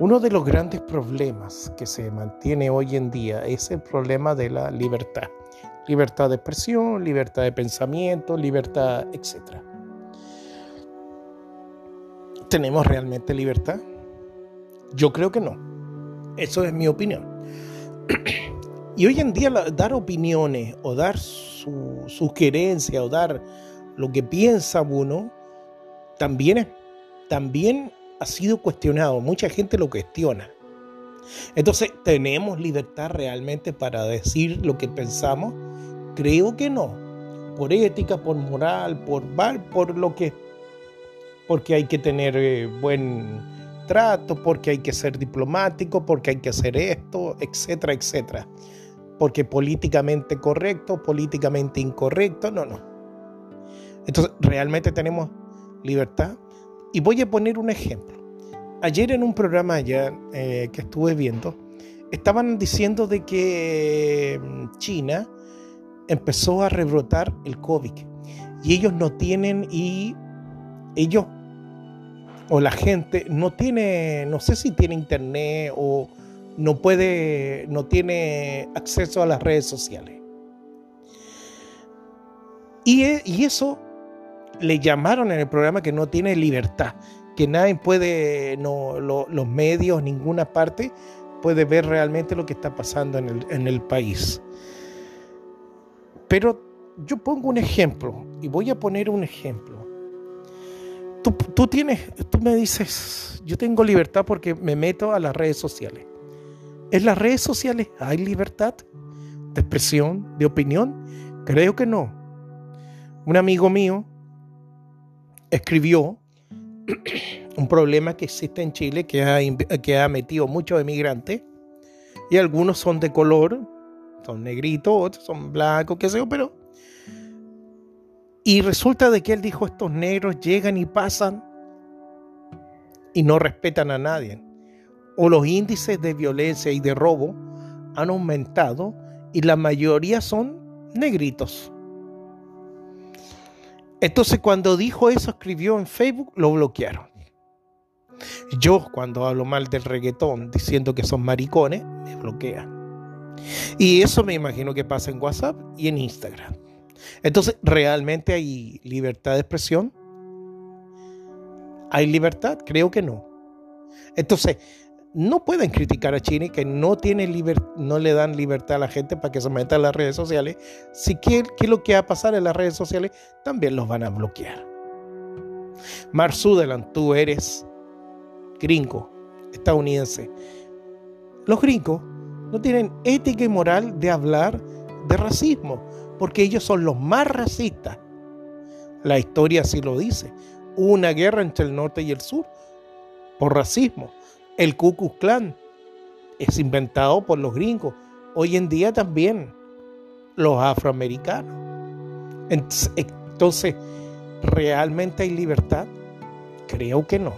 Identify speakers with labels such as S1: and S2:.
S1: Uno de los grandes problemas que se mantiene hoy en día es el problema de la libertad. Libertad de expresión, libertad de pensamiento, libertad, etc. ¿Tenemos realmente libertad? Yo creo que no. Eso es mi opinión. Y hoy en día dar opiniones o dar su sugerencia o dar lo que piensa uno también, también ha sido cuestionado. Mucha gente lo cuestiona. Entonces, ¿tenemos libertad realmente para decir lo que pensamos? Creo que no. Por ética, por moral, por, por lo que... Porque hay que tener eh, buen trato, porque hay que ser diplomático, porque hay que hacer esto, etcétera, etcétera. Porque políticamente correcto, políticamente incorrecto, no, no. Entonces, ¿realmente tenemos libertad? Y voy a poner un ejemplo. Ayer en un programa allá eh, que estuve viendo, estaban diciendo de que mm, China empezó a rebrotar el COVID y ellos no tienen y ellos o la gente no tiene, no sé si tiene internet o no puede, no tiene acceso a las redes sociales. Y, e, y eso le llamaron en el programa que no tiene libertad, que nadie puede, no, los medios, ninguna parte puede ver realmente lo que está pasando en el, en el país. Pero yo pongo un ejemplo y voy a poner un ejemplo. Tú, tú, tienes, tú me dices, yo tengo libertad porque me meto a las redes sociales. ¿En las redes sociales hay libertad de expresión, de opinión? Creo que no. Un amigo mío escribió un problema que existe en Chile que ha, que ha metido muchos emigrantes y algunos son de color, son negritos, otros son blancos, qué sé yo, pero... Y resulta de que él dijo, estos negros llegan y pasan y no respetan a nadie. O los índices de violencia y de robo han aumentado y la mayoría son negritos. Entonces cuando dijo eso, escribió en Facebook, lo bloquearon. Yo cuando hablo mal del reggaetón diciendo que son maricones, me bloquean. Y eso me imagino que pasa en WhatsApp y en Instagram. Entonces, ¿realmente hay libertad de expresión? ¿Hay libertad? Creo que no. Entonces, no pueden criticar a China que no, tiene no le dan libertad a la gente para que se meta en las redes sociales. Si quiere, ¿qué es lo que va a pasar en las redes sociales? También los van a bloquear. Mark Sutherland, tú eres gringo, estadounidense. Los gringos no tienen ética y moral de hablar de racismo, porque ellos son los más racistas. La historia así lo dice. Hubo una guerra entre el norte y el sur por racismo. El Ku Klux Klan es inventado por los gringos. Hoy en día también los afroamericanos. Entonces, ¿realmente hay libertad? Creo que no.